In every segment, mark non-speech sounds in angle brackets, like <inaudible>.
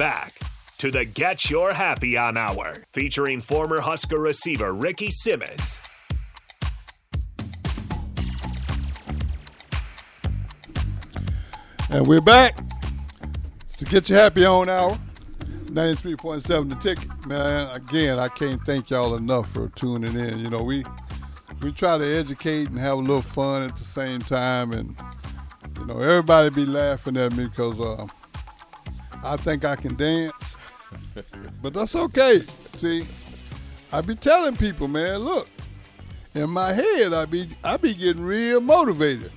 back to the Get Your Happy On Hour, featuring former Husker receiver Ricky Simmons. And we're back to Get Your Happy On Hour. 93.7 the ticket. Man, again, I can't thank y'all enough for tuning in. You know, we we try to educate and have a little fun at the same time and you know, everybody be laughing at me because uh, I think I can dance. but that's okay. See, I be telling people, man, look, in my head I be I be getting real motivated.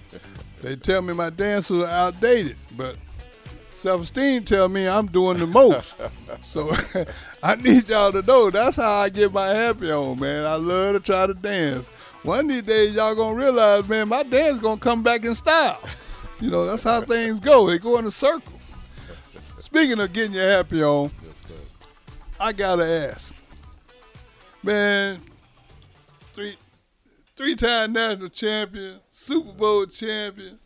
They tell me my dances are outdated, but self-esteem tell me I'm doing the most. so <laughs> I need y'all to know that's how I get my happy on, man. I love to try to dance. One of these days y'all gonna realize, man, my dance gonna come back in style. You know, that's how things go. They go in a circle. Speaking of getting your happy on, I gotta ask, man, three three-time national champion, Super Bowl champion,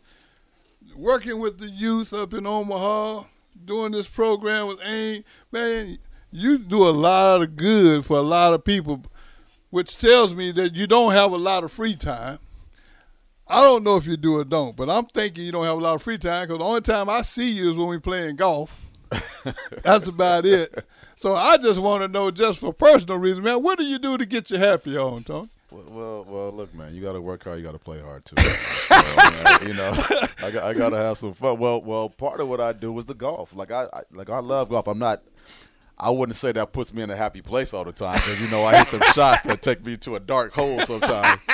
working with the youth up in Omaha, doing this program with AIM. Man, you do a lot of good for a lot of people, which tells me that you don't have a lot of free time. I don't know if you do or don't, but I'm thinking you don't have a lot of free time because the only time I see you is when we're playing golf. <laughs> That's about it. So I just want to know, just for personal reasons, man, what do you do to get you happy on, Tony? Well, well, well, look, man, you got to work hard. You got to play hard too. <laughs> so, you know, I I got to have some fun. Well, well, part of what I do is the golf. Like I, I, like I love golf. I'm not. I wouldn't say that puts me in a happy place all the time because you know I hit some <laughs> shots that take me to a dark hole sometimes.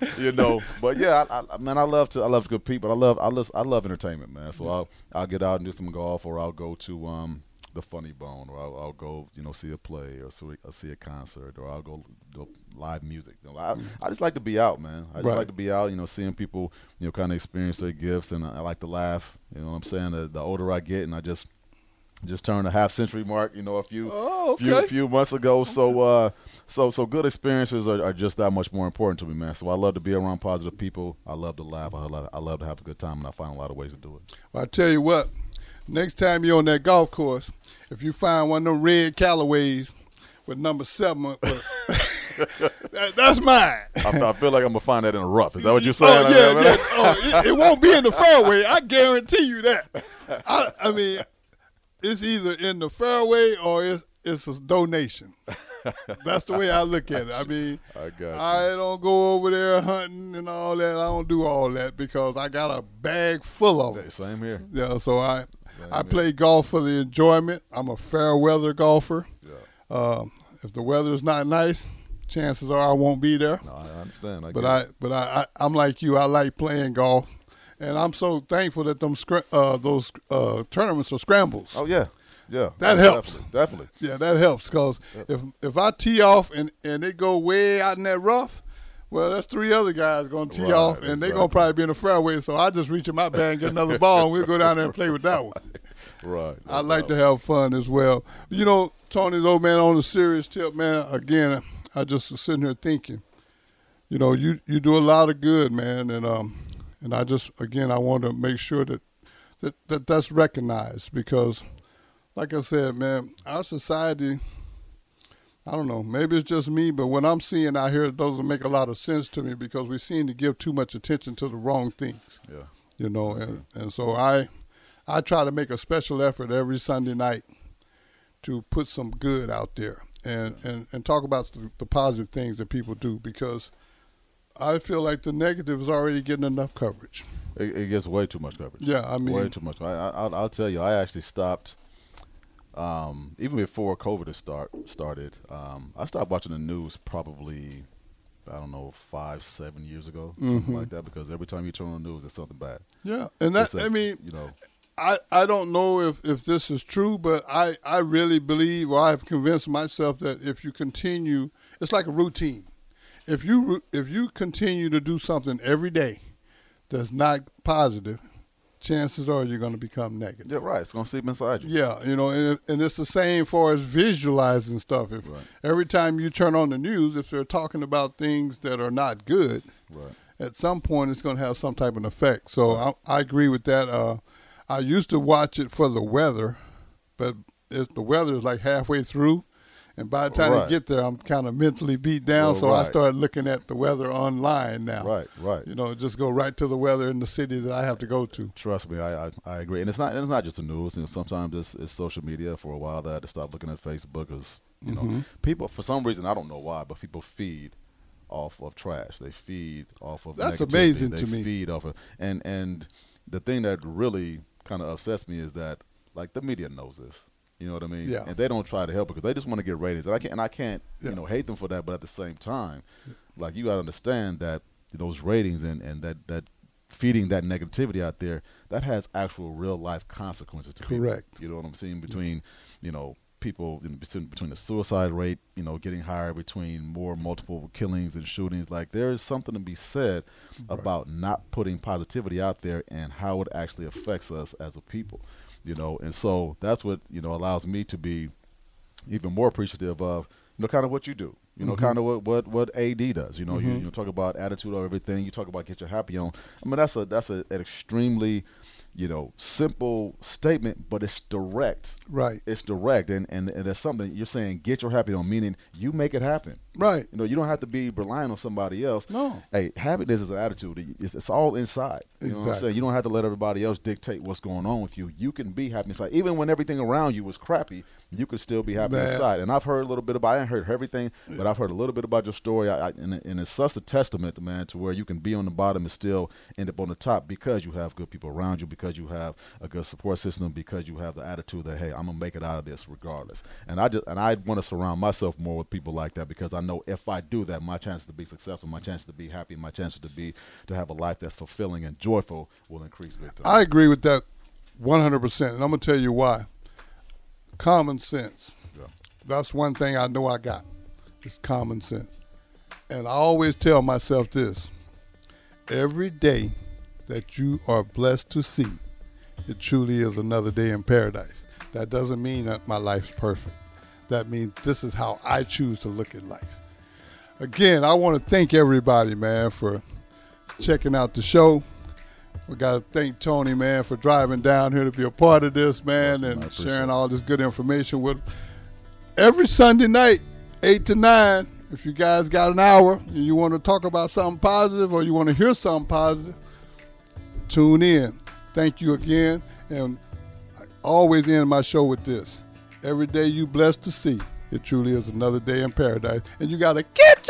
<laughs> you know, but yeah, I, I, man, I love to I love to compete, but I love I love I love entertainment, man. So I'll I'll get out and do some golf, or I'll go to um the Funny Bone, or I'll, I'll go you know see a play, or see, I'll see a concert, or I'll go do live music. You know, I, I just like to be out, man. I just Right. like to be out, you know, seeing people you know kind of experience their gifts, and I, I like to laugh. You know what I'm saying? The, the older I get, and I just just turned a half century mark, you know, a few Oh, few okay. few months ago. So uh so so good experiences are, are just that much more important to me, man. So I love to be around positive people. I love to laugh. I love, I love to have a good time, and I find a lot of ways to do it. I tell you what, next time you're on that golf course, if you find one of them red Callaways with number seven, uh, <laughs> that, that's mine. I, feel- I feel like I'm gonna find that in a rough. Is that what you're saying? Oh yeah, yeah. Oh, it, it won't be in the fairway. I guarantee you that. I, I mean, it's either in the fairway or it's it's a donation. <laughs> That's the way I look at it. I mean, I got. I don't go over there hunting and all that. I don't do all that because I got a bag full of them. Same here. Yeah, so I I here. play golf for the enjoyment. I'm a fair weather golfer. Yeah. Um, if the weather's not nice, chances are I won't be there. No, I understand. I But I, but I, I, I'm like you. I like playing golf, and I'm so thankful that them uh, those uh, tournaments are scrambles. Oh yeah, yeah. That Yeah, helps. Definitely. definitely. Yeah, that helps because if if I tee off and and it go way out in that rough, well, that's three other guys gonna tee Right, off, and they're gonna probably be in the fairway. So I just reach in my bag and get another ball, and we'll go down there and play with that one. <laughs> Right. I like to have fun as well. You know, Tony, though, man, on a serious tip, man, again, I just was sitting here thinking, you know, you, you do a lot of good, man, and um, and I just again, I want to make sure that, that that that's recognized because, like I said, man, our society. I don't know. Maybe it's just me, but what I'm seeing out here doesn't make a lot of sense to me because we seem to give too much attention to the wrong things Yeah. you know and, mm-hmm. and so i i try to make a special effort every sunday night to put some good out there and and, and talk about the, the positive things that people do because i feel like the negative is already getting enough coverage It, it gets way too much coverage. yeah i mean way too much. I, I, I'll, I'll tell you, I actually stopped. Um, even before COVID start started, um, I stopped watching the news probably, I don't know, five, seven years ago, something Mhm. like that. Because every time you turn on the news, there's something bad. yeah and that It's a- i mean you know, I, I don't know if, if this is true, but I, I really believe, or I've convinced myself that if you continue, it's like a routine. If you if you continue to do something every day that's not positive, chances are you're going to become negative. yeah, right. It's gonna seep inside you. Yeah, you know, and, and it's the same for as visualizing stuff. If Right. every time you turn on the news, if they're talking about things that are not good, Right. at some point it's going to have some type of effect. So I, I agree with that. Uh, I used to watch it for the weather, but it's, the weather is like halfway through, and by the time Right. I get there, I'm kind of mentally beat down. Well, so I start looking at the weather online now. Right, right. You know, just go right to the weather in the city that I have to go to. Trust me, I, I I agree, and it's not it's not just the news. You know, sometimes it's, it's social media. For a while, that I had to stop looking at Facebook because you Mm-hmm. know people for some reason I don't know why, but people feed off of trash. They feed off of That's negativity. amazing they to me. Feed off of and and the thing that really kind of upsets me is that like the media knows this. You know what I mean? Yeah. And they don't try to help because they just want to get ratings. And I can't and I can't Yeah. you know hate them for that, but at the same time, like you got to understand that those ratings and and that that feeding that negativity out there that has actual real life consequences to people. Correct. You know what I'm saying? Between you know people in between, between the suicide rate, you know, getting higher between more multiple killings and shootings. Like there is something to be said about not putting positivity out there and how it actually affects us as a people. You know, and so that's what you know allows me to be even more appreciative of you know kind of what you do you know mm-hmm. kind of what what what ad does you know you, mm-hmm. you talk about attitude or everything you talk about get your happy on. I mean that's a that's a, an extremely you know simple statement but it's direct. Right. it's direct and and, and there's something you're saying get your happy on meaning you make it happen Right. you know you don't have to be relying on somebody else. No. hey happiness is an attitude. It's, it's all inside. You know what i'm Exactly. saying you don't have to let everybody else dictate what's going on with you. You can be happy inside. Even when everything around you was crappy you could still be happy Man. inside. And i've heard a little bit about i haven't heard everything but i've heard a little bit about your story. I, I, and, and it's such a testament man to where you can be on the bottom and still end up on the top because you have good people around you because you have a good support system because you have the attitude that hey i'm gonna make it out of this regardless. And i just and i want to surround myself more with people like that because i know if i do that my chances to be successful my chances to be happy my chances to be to have a life that's fulfilling and joyful will increase time I agree with that 100%. And I'm going to tell you why. Common sense. Yeah. That's one thing I know I got. It's common sense. And I always tell myself this every day that you are blessed to see, it truly is another day in paradise. That doesn't mean that my life's perfect. That means this is how I choose to look at life. Again, I want to thank everybody, man, for checking out the show. We got to thank Tony, man, for driving down here to be a part of this, man, I and sharing all this good information with every Sunday night, 8 to 9. If you guys got an hour and you want to talk about something positive or you want to hear something positive, tune in. Thank you again. And I always end my show with this. Every day you blessed to see, it truly is another day in paradise. And you got to get your happy on.